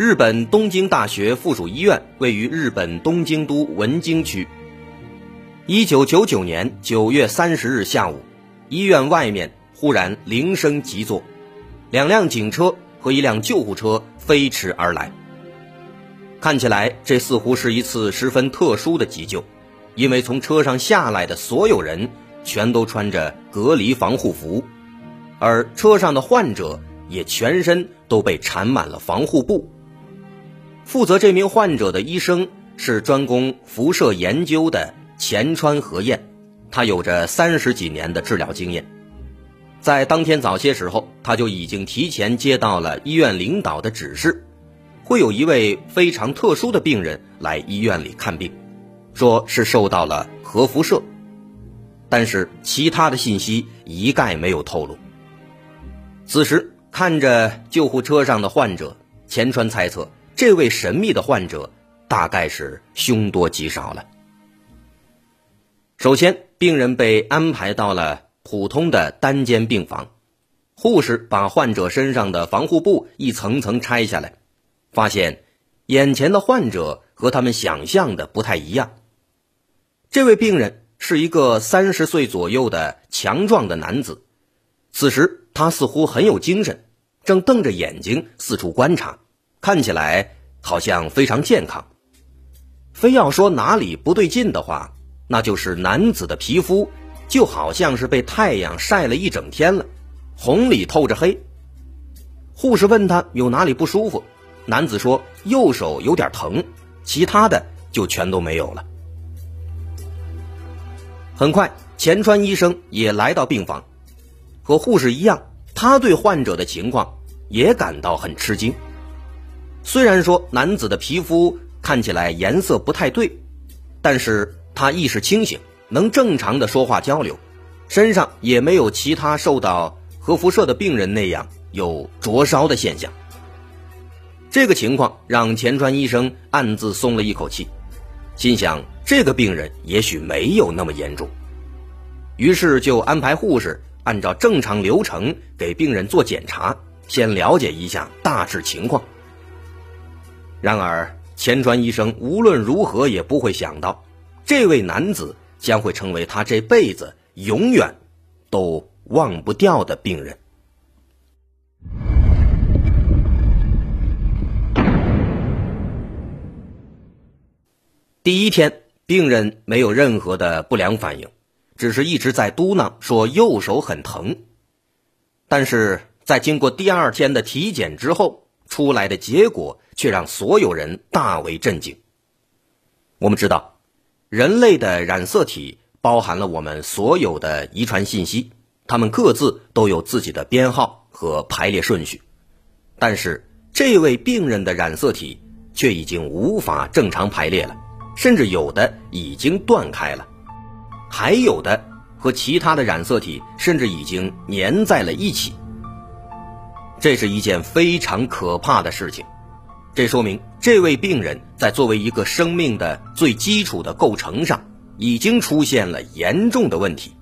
日本东京大学附属医院位于日本东京都文京区。一九九九年九月三十日下午，医院外面忽然铃声急作，两辆警车和一辆救护车飞驰而来。看起来这似乎是一次十分特殊的急救，因为从车上下来的所有人全都穿着隔离防护服，而车上的患者也全身都被缠满了防护布。负责这名患者的医生是专攻辐射研究的钱川和彦，他有着三十几年的治疗经验。在当天早些时候，他就已经提前接到了医院领导的指示，会有一位非常特殊的病人来医院里看病，说是受到了核辐射，但是其他的信息一概没有透露。此时看着救护车上的患者，钱川猜测。这位神秘的患者大概是凶多吉少了。首先，病人被安排到了普通的单间病房，护士把患者身上的防护布一层层拆下来，发现眼前的患者和他们想象的不太一样。这位病人是一个三十岁左右的强壮的男子，此时他似乎很有精神，正瞪着眼睛四处观察。看起来好像非常健康，非要说哪里不对劲的话，那就是男子的皮肤就好像是被太阳晒了一整天了，红里透着黑。护士问他有哪里不舒服，男子说右手有点疼，其他的就全都没有了。很快，钱川医生也来到病房，和护士一样，他对患者的情况也感到很吃惊。虽然说男子的皮肤看起来颜色不太对，但是他意识清醒，能正常的说话交流，身上也没有其他受到核辐射的病人那样有灼烧的现象。这个情况让前川医生暗自松了一口气，心想这个病人也许没有那么严重，于是就安排护士按照正常流程给病人做检查，先了解一下大致情况。然而，前川医生无论如何也不会想到，这位男子将会成为他这辈子永远都忘不掉的病人。第一天，病人没有任何的不良反应，只是一直在嘟囔说右手很疼。但是在经过第二天的体检之后，出来的结果却让所有人大为震惊。我们知道，人类的染色体包含了我们所有的遗传信息，它们各自都有自己的编号和排列顺序。但是，这位病人的染色体却已经无法正常排列了，甚至有的已经断开了，还有的和其他的染色体甚至已经粘在了一起。这是一件非常可怕的事情，这说明这位病人在作为一个生命的最基础的构成上，已经出现了严重的问题。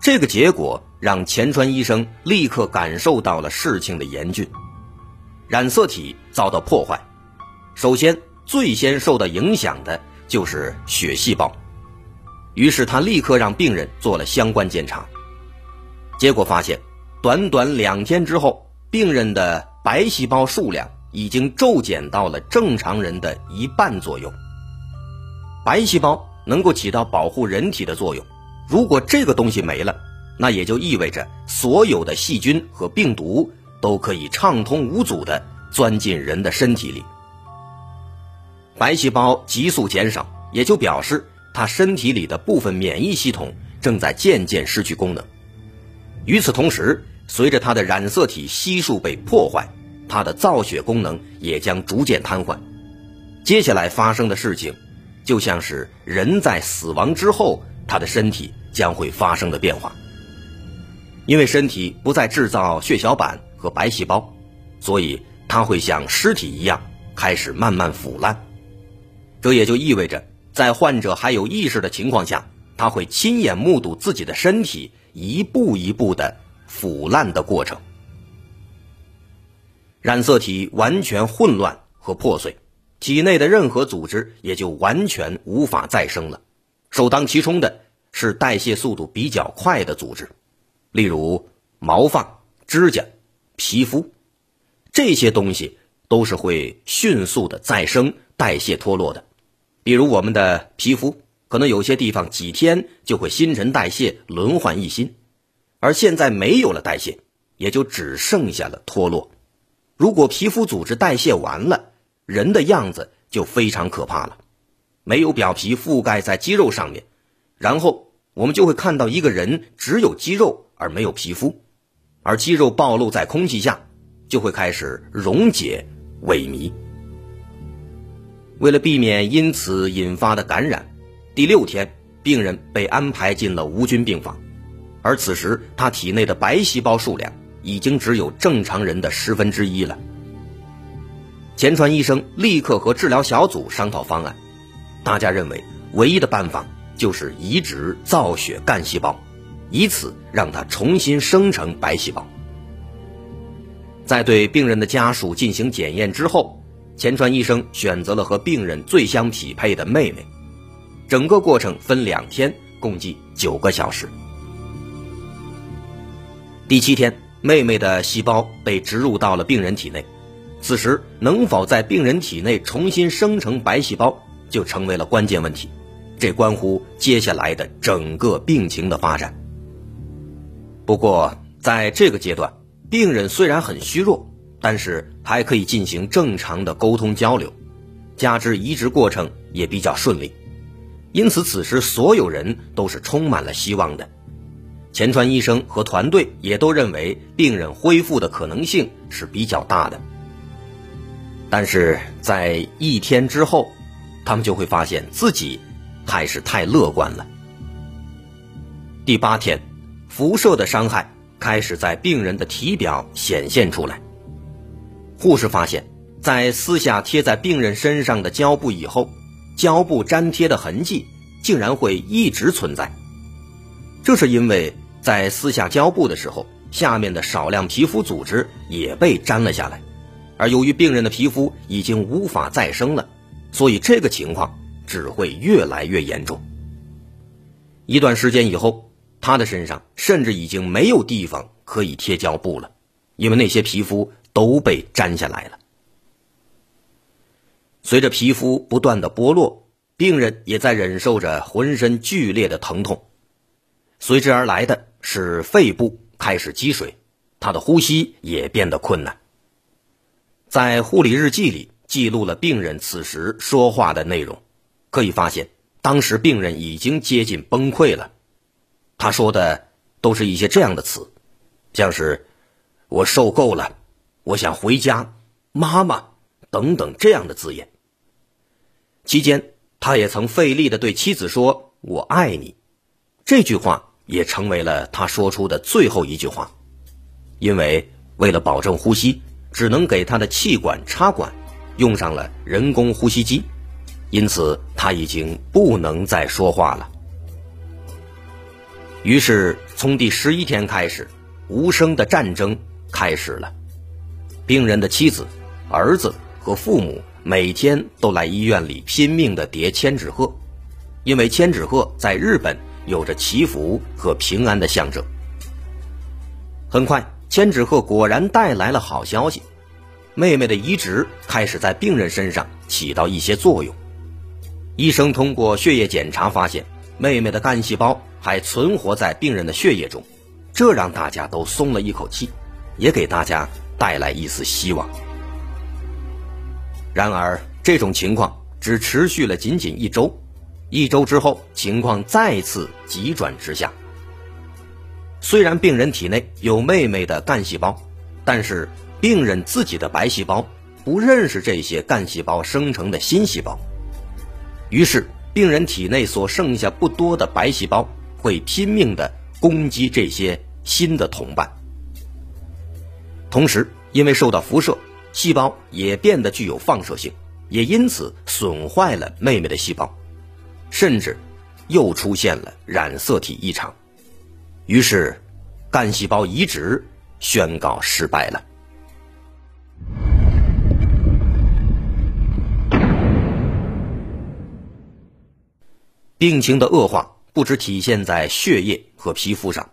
这个结果让前川医生立刻感受到了事情的严峻，染色体遭到破坏，首先最先受到影响的就是血细胞，于是他立刻让病人做了相关检查，结果发现。短短两天之后，病人的白细胞数量已经骤减到了正常人的一半左右。白细胞能够起到保护人体的作用，如果这个东西没了，那也就意味着所有的细菌和病毒都可以畅通无阻地钻进人的身体里。白细胞急速减少，也就表示他身体里的部分免疫系统正在渐渐失去功能。与此同时，随着他的染色体悉数被破坏，他的造血功能也将逐渐瘫痪。接下来发生的事情，就像是人在死亡之后，他的身体将会发生的变化。因为身体不再制造血小板和白细胞，所以他会像尸体一样开始慢慢腐烂。这也就意味着，在患者还有意识的情况下，他会亲眼目睹自己的身体一步一步的腐烂的过程。染色体完全混乱和破碎，体内的任何组织也就完全无法再生了。首当其冲的是代谢速度比较快的组织。例如毛发、指甲、皮肤，这些东西都是会迅速的再生、代谢脱落的。比如我们的皮肤，可能有些地方几天就会新陈代谢、轮换一新，而现在没有了代谢，也就只剩下了脱落。如果皮肤组织代谢完了，人的样子就非常可怕了，没有表皮覆盖在肌肉上面，然后我们就会看到一个人只有肌肉。而没有皮肤，而肌肉暴露在空气下，就会开始溶解、萎靡。为了避免因此引发的感染，第六天，病人被安排进了无菌病房，而此时他体内的白细胞数量已经只有正常人的十分之一了。钱川医生立刻和治疗小组商讨方案，大家认为唯一的办法就是移植造血干细胞。以此让他重新生成白细胞。在对病人的家属进行检验之后，钱川医生选择了和病人最相匹配的妹妹。整个过程分两天，共计九个小时。第七天，妹妹的细胞被植入到了病人体内。此时，能否在病人体内重新生成白细胞，就成为了关键问题。这关乎接下来的整个病情的发展。不过，在这个阶段，病人虽然很虚弱，但是还可以进行正常的沟通交流，加之移植过程也比较顺利，因此此时所有人都是充满了希望的。钱川医生和团队也都认为病人恢复的可能性是比较大的。但是在一天之后，他们就会发现自己还是太乐观了。第八天。辐射的伤害开始在病人的体表显现出来。护士发现，在撕下贴在病人身上的胶布以后，胶布粘贴的痕迹竟然会一直存在。这是因为在撕下胶布的时候，下面的少量皮肤组织也被粘了下来，而由于病人的皮肤已经无法再生了，所以这个情况只会越来越严重。一段时间以后。他的身上甚至已经没有地方可以贴胶布了，因为那些皮肤都被粘下来了。随着皮肤不断的剥落，病人也在忍受着浑身剧烈的疼痛，随之而来的是肺部开始积水，他的呼吸也变得困难。在护理日记里记录了病人此时说话的内容，可以发现，当时病人已经接近崩溃了。他说的都是一些这样的词，像是“我受够了”“我想回家”“妈妈”等等这样的字眼。期间，他也曾费力的对妻子说“我爱你”，这句话也成为了他说出的最后一句话。因为为了保证呼吸，只能给他的气管插管，用上了人工呼吸机，因此他已经不能再说话了。于是，从第十一天开始，无声的战争开始了。病人的妻子、儿子和父母每天都来医院里拼命的叠千纸鹤，因为千纸鹤在日本有着祈福和平安的象征。很快，千纸鹤果然带来了好消息，妹妹的移植开始在病人身上起到一些作用。医生通过血液检查发现，妹妹的干细胞。还存活在病人的血液中，这让大家都松了一口气，也给大家带来一丝希望。然而，这种情况只持续了仅仅一周，一周之后，情况再次急转直下。虽然病人体内有妹妹的干细胞，但是病人自己的白细胞不认识这些干细胞生成的新细胞，于是病人体内所剩下不多的白细胞会拼命的攻击这些新的同伴。同时，因为受到辐射，细胞也变得具有放射性，也因此损坏了妹妹的细胞，甚至又出现了染色体异常。于是，干细胞移植宣告失败了。病情的恶化不只体现在血液和皮肤上，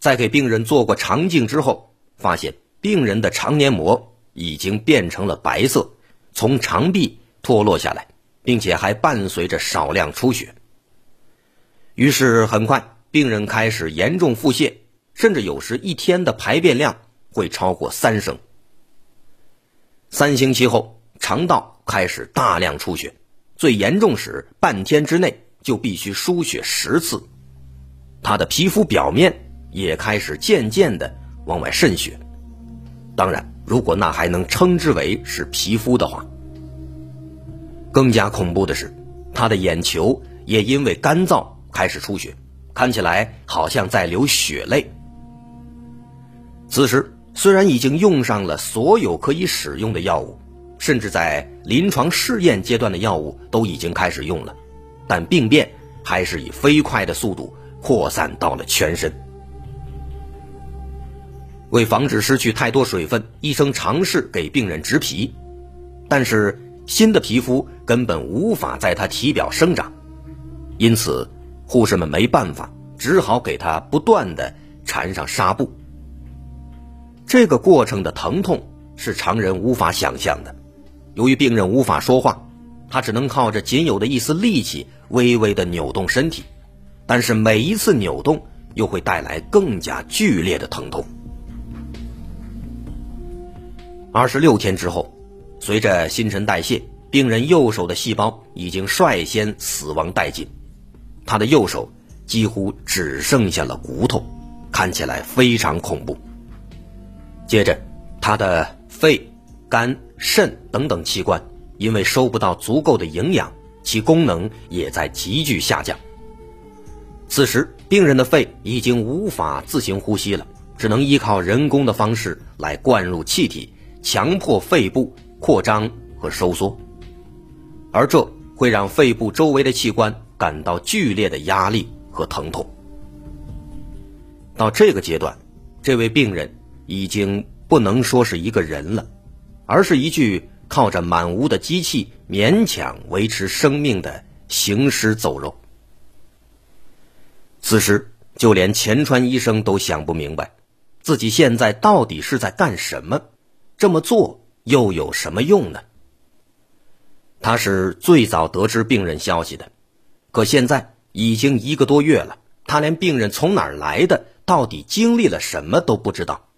在给病人做过肠镜之后，发现病人的肠黏膜已经变成了白色，从肠壁脱落下来，并且还伴随着少量出血。于是很快，病人开始严重腹泻，甚至有时一天的排便量会超过三升。三星期后，肠道开始大量出血，最严重时半天之内。就必须输血十次，他的皮肤表面也开始渐渐的往外渗血。当然，如果那还能称之为是皮肤的话，更加恐怖的是，他的眼球也因为干燥开始出血，看起来好像在流血泪。此时，虽然已经用上了所有可以使用的药物，甚至在临床试验阶段的药物都已经开始用了。但病变还是以飞快的速度扩散到了全身。为防止失去太多水分，医生尝试给病人植皮，但是新的皮肤根本无法在他体表生长，因此护士们没办法，只好给他不断的缠上纱布。这个过程的疼痛是常人无法想象的，由于病人无法说话。他只能靠着仅有的一丝力气，微微的扭动身体，但是每一次扭动又会带来更加剧烈的疼痛。二十六天之后，随着新陈代谢，病人右手的细胞已经率先死亡殆尽，他的右手几乎只剩下了骨头，看起来非常恐怖。接着，他的肺、肝、肾等等器官。因为收不到足够的营养，其功能也在急剧下降。此时，病人的肺已经无法自行呼吸了，只能依靠人工的方式来灌入气体，强迫肺部扩张和收缩，而这会让肺部周围的器官感到剧烈的压力和疼痛。到这个阶段，这位病人已经不能说是一个人了，而是一具。靠着满屋的机器勉强维持生命的行尸走肉。此时，就连钱川医生都想不明白，自己现在到底是在干什么？这么做又有什么用呢？他是最早得知病人消息的，可现在已经一个多月了，他连病人从哪儿来的、到底经历了什么都不知道。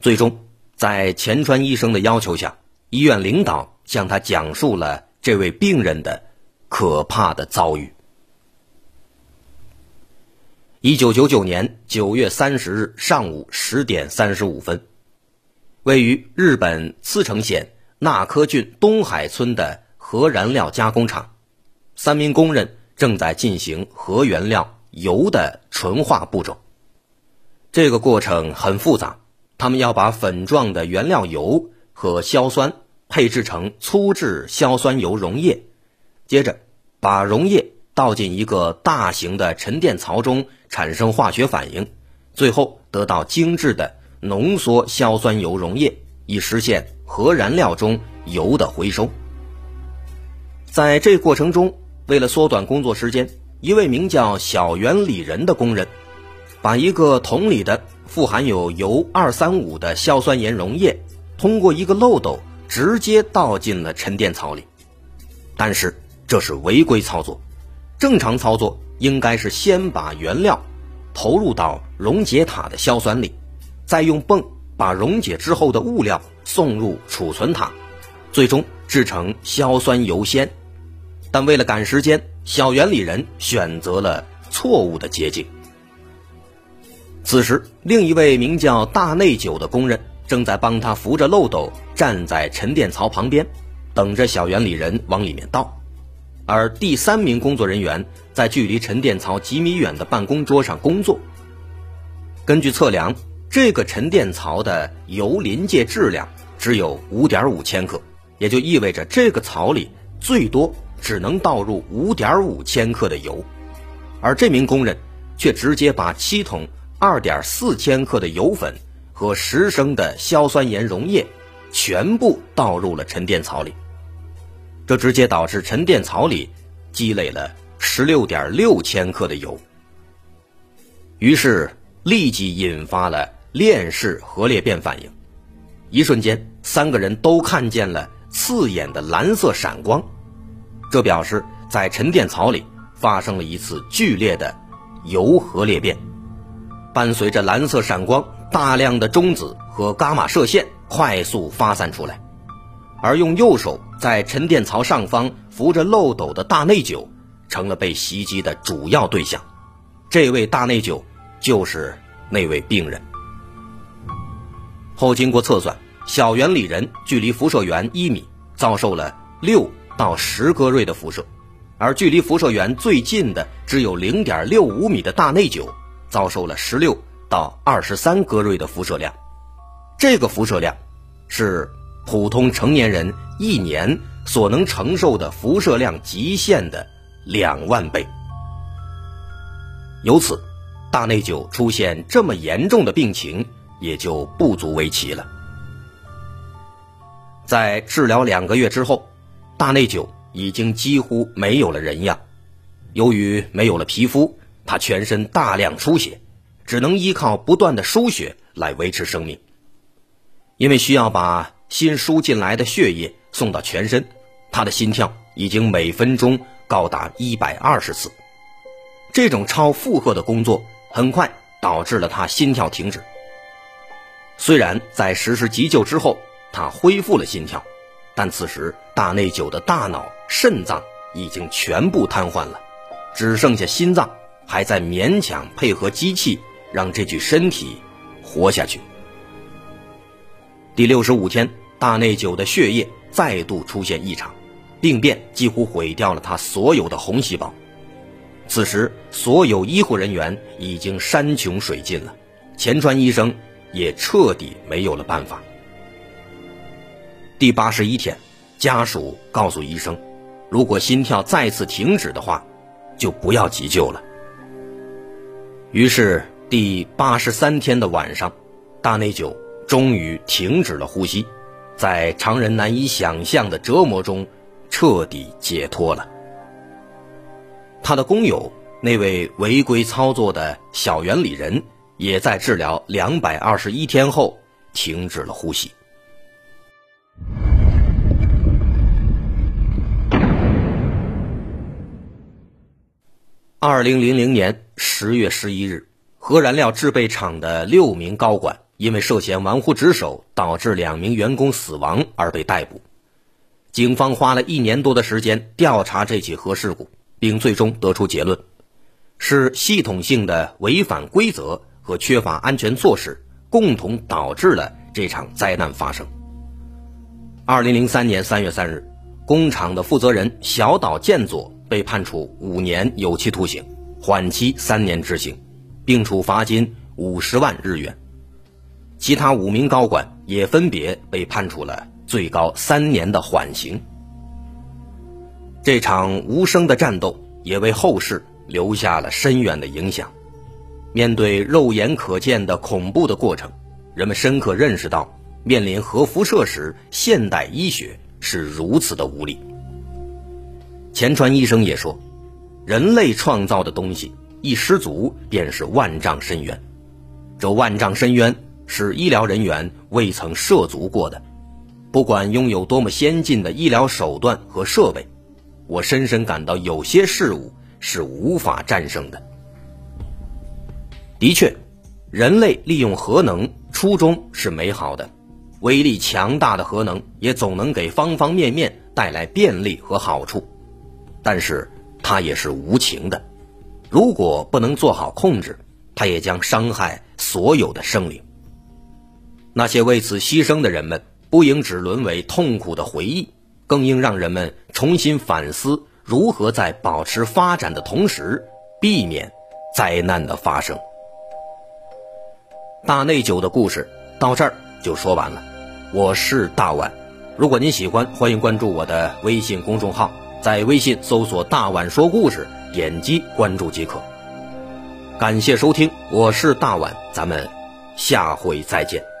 最终，在钱川医生的要求下。医院领导向他讲述了这位病人的可怕的遭遇。一九九九年九月三十日上午十点三十五分，位于日本茨城县那珂郡东海村的核燃料加工厂，三名工人正在进行核原料油的纯化步骤。这个过程很复杂，他们要把粉状的原料油和硝酸。配制成粗制硝酸油溶液，接着把溶液倒进一个大型的沉淀槽中，产生化学反应，最后得到精致的浓缩硝酸油溶液，以实现核燃料中油的回收。在这过程中，为了缩短工作时间，一位名叫小原里人的工人，把一个桶里的富含有铀二三五的硝酸盐溶液，通过一个漏斗。直接倒进了沉淀槽里，但是这是违规操作。正常操作应该是先把原料投入到溶解塔的硝酸里，再用泵把溶解之后的物料送入储存塔，最终制成硝酸油酰。但为了赶时间，小原理人选择了错误的捷径。此时，另一位名叫大内久的工人。正在帮他扶着漏斗站在沉淀槽旁边，等着小原理人往里面倒。而第三名工作人员在距离沉淀槽几米远的办公桌上工作。根据测量，这个沉淀槽的油临界质量只有五点五千克，也就意味着这个槽里最多只能倒入五点五千克的油，而这名工人却直接把七桶二点四千克的油粉和十升的硝酸盐溶液全部倒入了沉淀槽里。这直接导致沉淀槽里积累了十六点六千克的油，于是立即引发了链式核裂变反应。一瞬间，三个人都看见了刺眼的蓝色闪光，这表示在沉淀槽里发生了一次剧烈的铀核裂变。伴随着蓝色闪光，大量的中子和伽马射线快速发散出来。而用右手在沉淀槽上方扶着漏斗的大内九，成了被袭击的主要对象。这位大内九就是那位病人。后经过测算，小原理人距离辐射源一米，遭受了六到十戈瑞的辐射；而距离辐射源最近的只有零点六五米的大内九，遭受了十六到二十三戈瑞的辐射量。这个辐射量是。普通成年人一年所能承受的辐射量极限的两万倍，由此，大内九出现这么严重的病情也就不足为奇了。在治疗两个月之后，大内久已经几乎没有了人样。由于没有了皮肤，他全身大量出血，只能依靠不断的输血来维持生命。因为需要把新输进来的血液送到全身，他的心跳已经每分钟高达一百二十次。这种超负荷的工作很快导致了他心跳停止。虽然在实施急救之后，他恢复了心跳，但此时大内久的大脑、肾脏已经全部瘫痪了，只剩下心脏还在勉强配合机器，让这具身体活下去。第六十五天。大内久的血液再度出现异常，病变几乎毁掉了他所有的红细胞。此时，所有医护人员已经山穷水尽了，前川医生也彻底没有了办法。第八十一天，家属告诉医生，如果心跳再次停止的话，就不要急救了。于是，第八十三天的晚上，大内久终于停止了呼吸。在常人难以想象的折磨中，彻底解脱了。他的工友那位违规操作的小原理人，也在治疗两百二十一天后停止了呼吸。二零零零年十月十一日，核燃料制备厂的六名高管。因为涉嫌玩忽职守，导致两名员工死亡而被逮捕。警方花了一年多的时间调查这起核事故，并最终得出结论：是系统性的违反规则和缺乏安全措施，共同导致了这场灾难发生。二零零三年三月三日，工厂的负责人小岛健佐被判处五年有期徒刑，缓期三年执行，并处罚金五十万日元。其他五名高管也分别被判处了最高三年的缓刑。这场无声的战斗也为后世留下了深远的影响。面对肉眼可见的恐怖的过程，人们深刻认识到，面临核辐射时，现代医学是如此的无力。钱川医生也说：“人类创造的东西一失足便是万丈深渊，这万丈深渊。”是医疗人员未曾涉足过的，不管拥有多么先进的医疗手段和设备，我深深感到有些事物是无法战胜的。的确，人类利用核能初衷是美好的，威力强大的核能也总能给方方面面带来便利和好处，但是它也是无情的，如果不能做好控制，它也将伤害所有的生灵。那些为此牺牲的人们，不应只沦为痛苦的回忆，更应让人们重新反思如何在保持发展的同时，避免灾难的发生。大内九的故事到这儿就说完了。我是大碗，如果您喜欢，欢迎关注我的微信公众号，在微信搜索“大碗说故事”，点击关注即可。感谢收听，我是大碗，咱们下回再见。